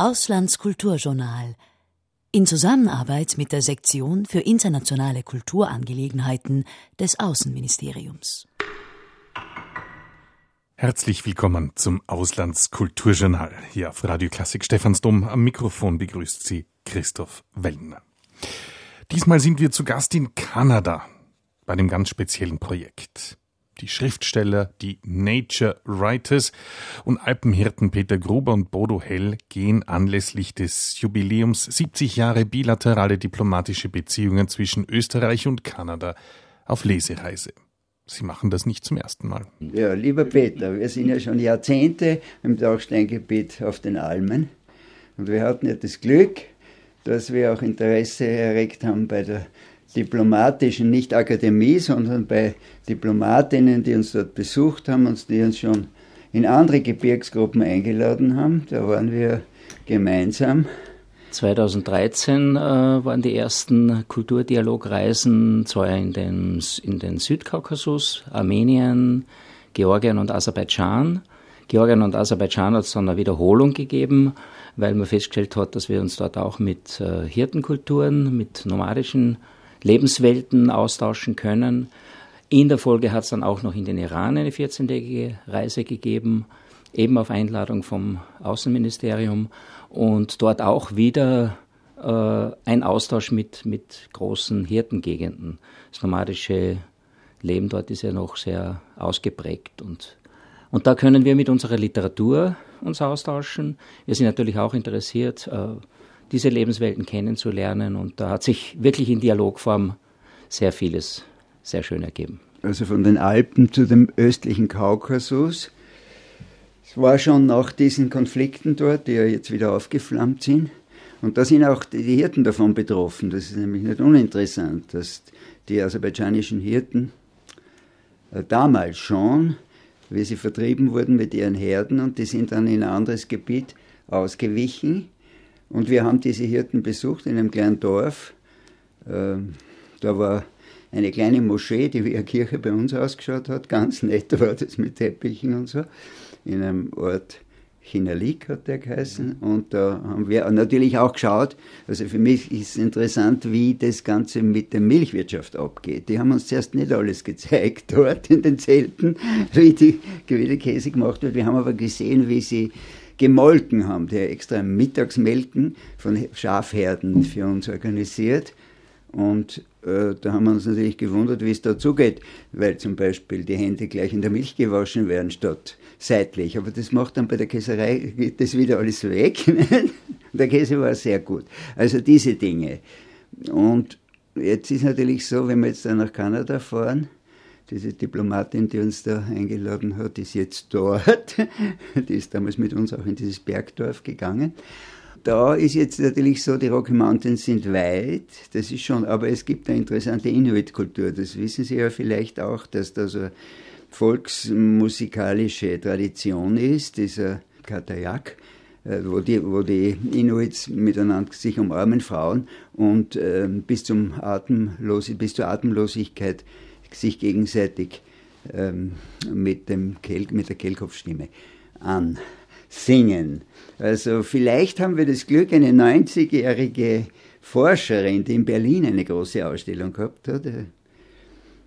Auslandskulturjournal in Zusammenarbeit mit der Sektion für internationale Kulturangelegenheiten des Außenministeriums. Herzlich willkommen zum Auslandskulturjournal. Hier auf Radio Klassik Stephansdom. Am Mikrofon begrüßt Sie Christoph Wellner. Diesmal sind wir zu Gast in Kanada bei einem ganz speziellen Projekt. Die Schriftsteller, die Nature Writers und Alpenhirten Peter Gruber und Bodo Hell gehen anlässlich des Jubiläums 70 Jahre bilaterale diplomatische Beziehungen zwischen Österreich und Kanada auf Lesereise. Sie machen das nicht zum ersten Mal. Ja, lieber Peter, wir sind ja schon Jahrzehnte im Dachsteingebiet auf den Almen. Und wir hatten ja das Glück, dass wir auch Interesse erregt haben bei der diplomatischen, nicht Akademie, sondern bei Diplomatinnen, die uns dort besucht haben und die uns schon in andere Gebirgsgruppen eingeladen haben. Da waren wir gemeinsam. 2013 äh, waren die ersten Kulturdialogreisen zwar in den, in den Südkaukasus, Armenien, Georgien und Aserbaidschan. Georgien und Aserbaidschan hat es dann eine Wiederholung gegeben, weil man festgestellt hat, dass wir uns dort auch mit äh, Hirtenkulturen, mit nomadischen Lebenswelten austauschen können. In der Folge hat es dann auch noch in den Iran eine 14-tägige Reise gegeben, eben auf Einladung vom Außenministerium und dort auch wieder äh, ein Austausch mit, mit großen Hirtengegenden. Das nomadische Leben dort ist ja noch sehr ausgeprägt und, und da können wir mit unserer Literatur uns austauschen. Wir sind natürlich auch interessiert, äh, diese Lebenswelten kennenzulernen. Und da hat sich wirklich in Dialogform sehr vieles sehr schön ergeben. Also von den Alpen zu dem östlichen Kaukasus. Es war schon nach diesen Konflikten dort, die ja jetzt wieder aufgeflammt sind. Und da sind auch die Hirten davon betroffen. Das ist nämlich nicht uninteressant, dass die aserbaidschanischen Hirten äh, damals schon, wie sie vertrieben wurden mit ihren Herden und die sind dann in ein anderes Gebiet ausgewichen und wir haben diese Hirten besucht in einem kleinen Dorf. Ähm, da war eine kleine Moschee, die wie eine Kirche bei uns ausgeschaut hat. Ganz nett war das mit Teppichen und so. In einem Ort Chinalik hat der geheißen. Und da haben wir natürlich auch geschaut, also für mich ist interessant, wie das Ganze mit der Milchwirtschaft abgeht. Die haben uns zuerst nicht alles gezeigt dort in den Zelten, wie die, wie der Käse gemacht wird. Wir haben aber gesehen, wie sie gemolken haben, der extra Mittagsmelken von Schafherden für uns organisiert. Und äh, da haben wir uns natürlich gewundert, wie es da zugeht, weil zum Beispiel die Hände gleich in der Milch gewaschen werden statt seitlich. Aber das macht dann bei der Käserei, geht das wieder alles weg. der Käse war sehr gut. Also diese Dinge. Und jetzt ist natürlich so, wenn wir jetzt dann nach Kanada fahren, diese Diplomatin, die uns da eingeladen hat, ist jetzt dort. Die ist damals mit uns auch in dieses Bergdorf gegangen. Da ist jetzt natürlich so, die Rocky Mountains sind weit, das ist schon, aber es gibt eine interessante Inuit-Kultur. Das wissen Sie ja vielleicht auch, dass da so eine volksmusikalische Tradition ist, dieser Katayak äh, wo die, wo die Inuits miteinander sich umarmen, Frauen, und äh, bis, zum Atemlos bis zur Atemlosigkeit sich gegenseitig ähm, mit, dem Kel mit der Kehlkopfstimme ansingen. Also vielleicht haben wir das Glück, eine 90-jährige Forscherin, die in Berlin eine große Ausstellung gehabt hat, äh,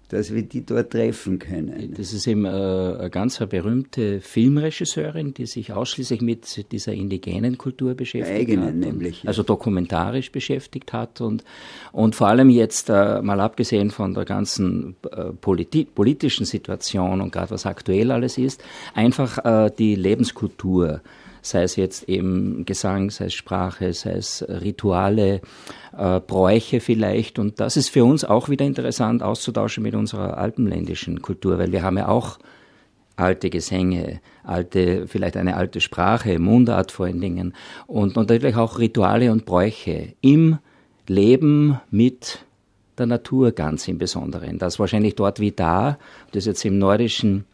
dass wir die dort treffen können. Das ist eben äh, eine ganz berühmte Filmregisseurin, die sich ausschließlich mit dieser indigenen Kultur beschäftigt Eigenen hat. nämlich. Also dokumentarisch beschäftigt hat und, und vor allem jetzt äh, mal abgesehen von der ganzen äh, politi politischen Situation und gerade was aktuell alles ist, einfach äh, die Lebenskultur sei es jetzt eben Gesang, sei es Sprache, sei es Rituale, äh, Bräuche vielleicht. Und das ist für uns auch wieder interessant auszutauschen mit unserer alpenländischen Kultur, weil wir haben ja auch alte Gesänge, alte, vielleicht eine alte Sprache, Mundart vor allen Dingen und, und natürlich auch Rituale und Bräuche im Leben mit der Natur ganz im Besonderen. Das wahrscheinlich dort wie da, das jetzt im nordischen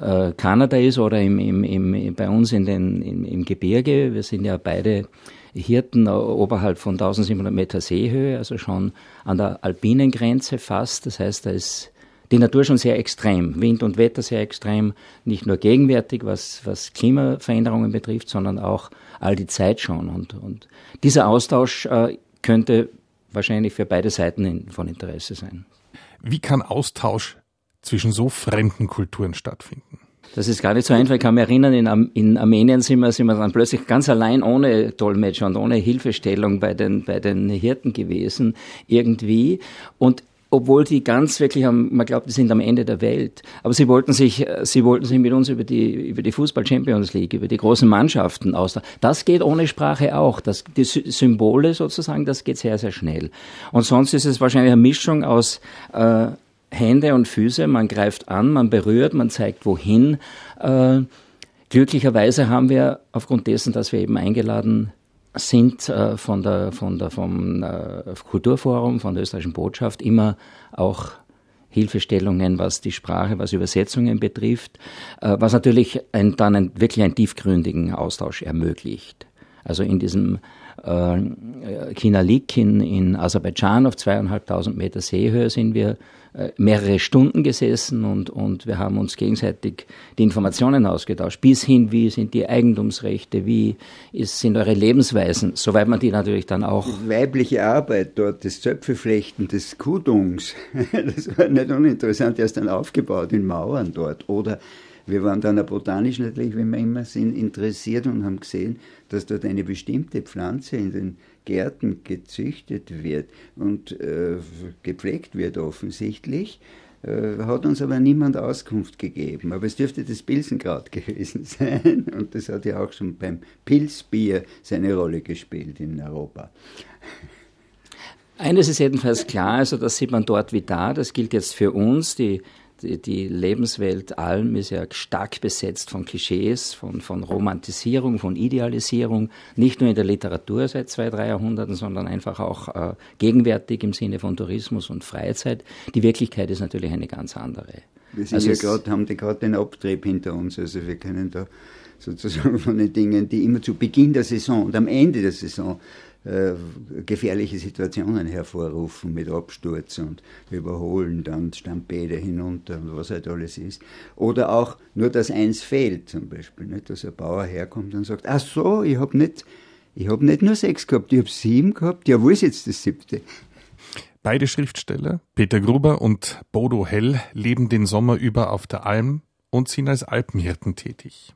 äh, Kanada ist oder im, im, im, bei uns in den, im, im Gebirge. Wir sind ja beide Hirten oberhalb von 1700 Meter Seehöhe, also schon an der alpinen Grenze fast. Das heißt, da ist die Natur schon sehr extrem, Wind und Wetter sehr extrem, nicht nur gegenwärtig, was, was Klimaveränderungen betrifft, sondern auch all die Zeit schon. Und, und dieser Austausch äh, könnte wahrscheinlich für beide Seiten in, von Interesse sein. Wie kann Austausch zwischen so fremden Kulturen stattfinden? Das ist gar nicht so einfach. Ich kann mich erinnern, in, in Armenien sind wir, sind wir dann plötzlich ganz allein ohne Dolmetscher und ohne Hilfestellung bei den, bei den Hirten gewesen, irgendwie. Und obwohl die ganz wirklich am, man glaubt, die sind am Ende der Welt. Aber sie wollten sich, sie wollten sich mit uns über die, über die Fußball Champions League, über die großen Mannschaften austauschen. Das geht ohne Sprache auch. Das, die Symbole sozusagen, das geht sehr, sehr schnell. Und sonst ist es wahrscheinlich eine Mischung aus, äh, Hände und Füße, man greift an, man berührt, man zeigt wohin. Äh, glücklicherweise haben wir aufgrund dessen, dass wir eben eingeladen sind äh, von der, von der, vom äh, Kulturforum, von der österreichischen Botschaft immer auch Hilfestellungen, was die Sprache, was Übersetzungen betrifft, was natürlich ein, dann ein, wirklich einen tiefgründigen Austausch ermöglicht. Also in diesem äh, Kinalik in, in Aserbaidschan auf zweieinhalbtausend Meter Seehöhe sind wir mehrere Stunden gesessen und, und wir haben uns gegenseitig die Informationen ausgetauscht, bis hin, wie sind die Eigentumsrechte, wie ist, sind eure Lebensweisen, soweit man die natürlich dann auch. Die weibliche Arbeit dort, das Zöpfeflechten des Kudungs, das war nicht uninteressant, erst dann aufgebaut in Mauern dort. Oder wir waren dann botanisch natürlich, wie wir immer sind, interessiert und haben gesehen, dass dort eine bestimmte Pflanze in den Gärten gezüchtet wird und äh, gepflegt wird offensichtlich, äh, hat uns aber niemand Auskunft gegeben. Aber es dürfte das Pilsenkraut gewesen sein und das hat ja auch schon beim Pilzbier seine Rolle gespielt in Europa. Eines ist jedenfalls klar, also das sieht man dort wie da, das gilt jetzt für uns, die die, die Lebenswelt Alm ist ja stark besetzt von Klischees, von, von Romantisierung, von Idealisierung, nicht nur in der Literatur seit zwei, drei Jahrhunderten, sondern einfach auch äh, gegenwärtig im Sinne von Tourismus und Freizeit. Die Wirklichkeit ist natürlich eine ganz andere. Wir sind also ja grad, haben gerade den Abtrieb hinter uns, also wir können da sozusagen von den Dingen, die immer zu Beginn der Saison und am Ende der Saison äh, gefährliche Situationen hervorrufen mit Absturz und Überholen, dann Stampede hinunter und was halt alles ist. Oder auch nur, dass eins fehlt zum Beispiel, nicht? dass ein Bauer herkommt und sagt, ach so, ich habe nicht, ich hab nicht nur sechs gehabt, ich habe sieben gehabt, ja, wo ist jetzt das siebte? Beide Schriftsteller, Peter Gruber und Bodo Hell, leben den Sommer über auf der Alm und sind als Alpenhirten tätig.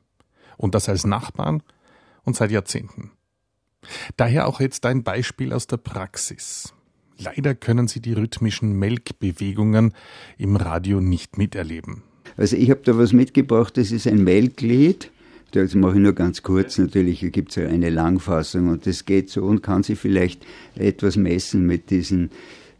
Und das als Nachbarn und seit Jahrzehnten. Daher auch jetzt ein Beispiel aus der Praxis. Leider können Sie die rhythmischen Melkbewegungen im Radio nicht miterleben. Also ich habe da was mitgebracht, das ist ein Melklied. Das mache ich nur ganz kurz. Natürlich gibt es ja eine Langfassung und das geht so und kann sich vielleicht etwas messen mit diesen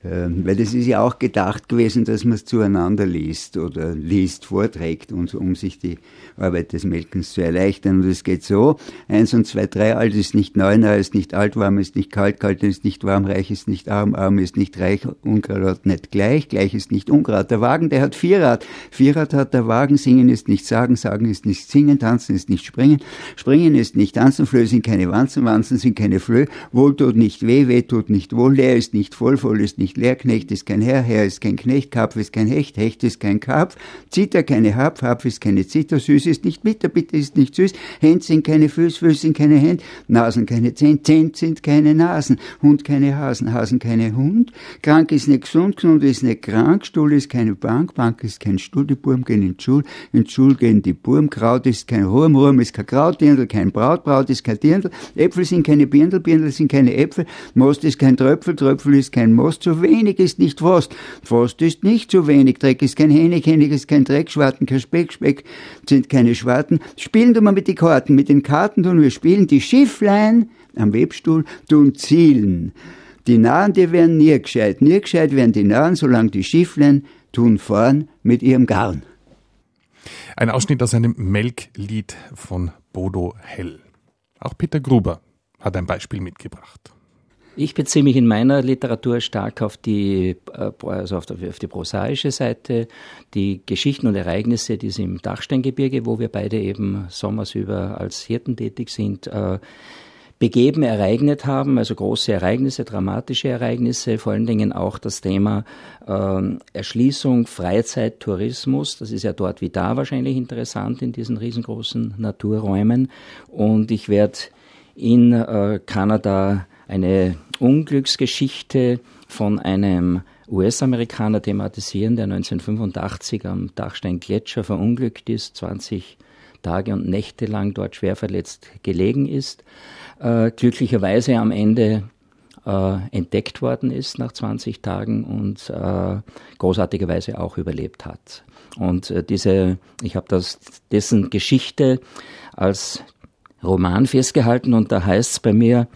weil das ist ja auch gedacht gewesen, dass man es zueinander liest oder liest, vorträgt, und, um sich die Arbeit des Melkens zu erleichtern. Und es geht so, eins und zwei, drei, alt ist nicht neu, neu ist nicht alt, warm ist nicht kalt, kalt ist nicht warm, reich ist nicht arm, arm ist nicht reich, Unkraut nicht gleich, gleich ist nicht Unkraut. Der Wagen, der hat Vierrad, Vierrad hat der Wagen, singen ist nicht sagen, sagen ist nicht singen, tanzen ist nicht springen, springen ist nicht tanzen, Flöhe sind keine Wanzen, Wanzen sind keine Flöhe, wohl tut nicht weh, weh tut nicht wohl, leer ist nicht voll, voll ist nicht nicht leer, Knecht ist kein Herr, Herr ist kein Knecht, Karpf ist kein Hecht, Hecht ist kein Karpf, Zitter keine Hapf, Hapf ist keine Zitter, Süß ist nicht bitter, bitter ist nicht süß, Händ sind keine Füß, Füß sind keine Hände, Nasen keine Zehn, Zehn sind keine Nasen, Hund keine Hasen, Hasen keine Hund, krank ist nicht gesund, gesund ist nicht krank, Stuhl ist keine Bank, Bank ist kein Stuhl, die Burm gehen in Schul, in Schul gehen die Burm, Kraut ist kein Hurm, Hurm ist kein Krautdirndl, kein Braut, Braut ist kein Dirndl, Äpfel sind keine Birndl, Birndl sind keine Äpfel, Most ist kein Tröpfel, Tröpfel ist kein Most, so wenig ist nicht Frost. Frost ist nicht zu wenig. Dreck ist kein Hähnig, Hähnig ist kein Dreck. Schwarten kein Speck, Speck sind keine Schwarten. Spielen du mal mit den Karten. Mit den Karten tun wir spielen. Die Schifflein am Webstuhl tun zielen. Die Nahen, die werden nie gescheit. Nie gescheit werden die Nahen, solange die Schifflein tun fahren mit ihrem Garn. Ein Ausschnitt aus einem Melklied von Bodo Hell. Auch Peter Gruber hat ein Beispiel mitgebracht. Ich beziehe mich in meiner Literatur stark auf die, äh, also auf die, auf die prosaische Seite, die Geschichten und Ereignisse, die es im Dachsteingebirge, wo wir beide eben sommers über als Hirten tätig sind, äh, begeben ereignet haben, also große Ereignisse, dramatische Ereignisse, vor allen Dingen auch das Thema äh, Erschließung, Freizeit, Tourismus, das ist ja dort wie da wahrscheinlich interessant in diesen riesengroßen Naturräumen. Und ich werde in äh, Kanada eine Unglücksgeschichte von einem US-Amerikaner thematisieren, der 1985 am Dachstein-Gletscher verunglückt ist, 20 Tage und Nächte lang dort schwer verletzt gelegen ist äh, glücklicherweise am Ende äh, entdeckt worden ist nach 20 Tagen und äh, großartigerweise auch überlebt hat. Und äh, diese, ich habe das dessen Geschichte als Roman festgehalten und da heißt es bei mir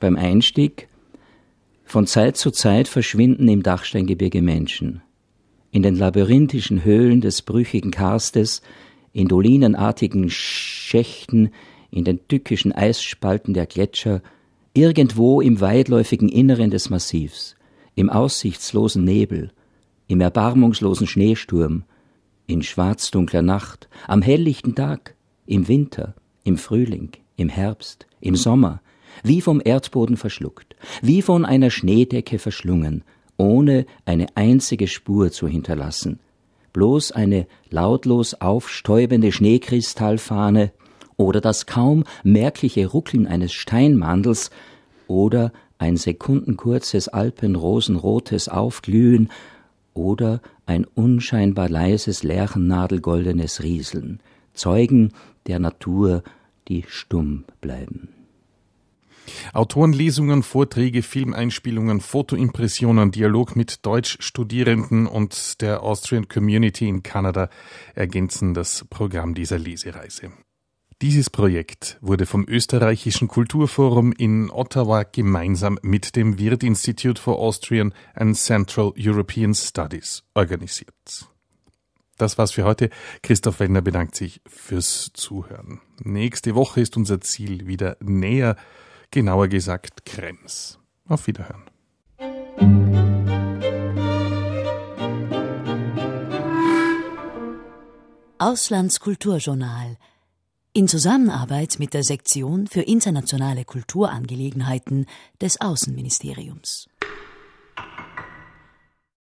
beim Einstieg, von Zeit zu Zeit verschwinden im Dachsteingebirge Menschen. In den labyrinthischen Höhlen des brüchigen Karstes, in dolinenartigen Schächten, in den tückischen Eisspalten der Gletscher, irgendwo im weitläufigen Inneren des Massivs, im aussichtslosen Nebel, im erbarmungslosen Schneesturm, in schwarzdunkler Nacht, am helllichten Tag, im Winter, im Frühling, im Herbst, im Sommer, wie vom Erdboden verschluckt, wie von einer Schneedecke verschlungen, ohne eine einzige Spur zu hinterlassen, bloß eine lautlos aufstäubende Schneekristallfahne oder das kaum merkliche Ruckeln eines Steinmandels oder ein sekundenkurzes alpenrosenrotes Aufglühen oder ein unscheinbar leises lerchennadelgoldenes Rieseln, Zeugen der Natur, die stumm bleiben. Autorenlesungen, Vorträge, Filmeinspielungen, Fotoimpressionen, Dialog mit Deutschstudierenden und der Austrian Community in Kanada ergänzen das Programm dieser Lesereise. Dieses Projekt wurde vom Österreichischen Kulturforum in Ottawa gemeinsam mit dem Wirth Institute for Austrian and Central European Studies organisiert. Das war's für heute. Christoph Wellner bedankt sich fürs Zuhören. Nächste Woche ist unser Ziel wieder näher, genauer gesagt Krems. Auf Wiederhören. Auslandskulturjournal in Zusammenarbeit mit der Sektion für internationale Kulturangelegenheiten des Außenministeriums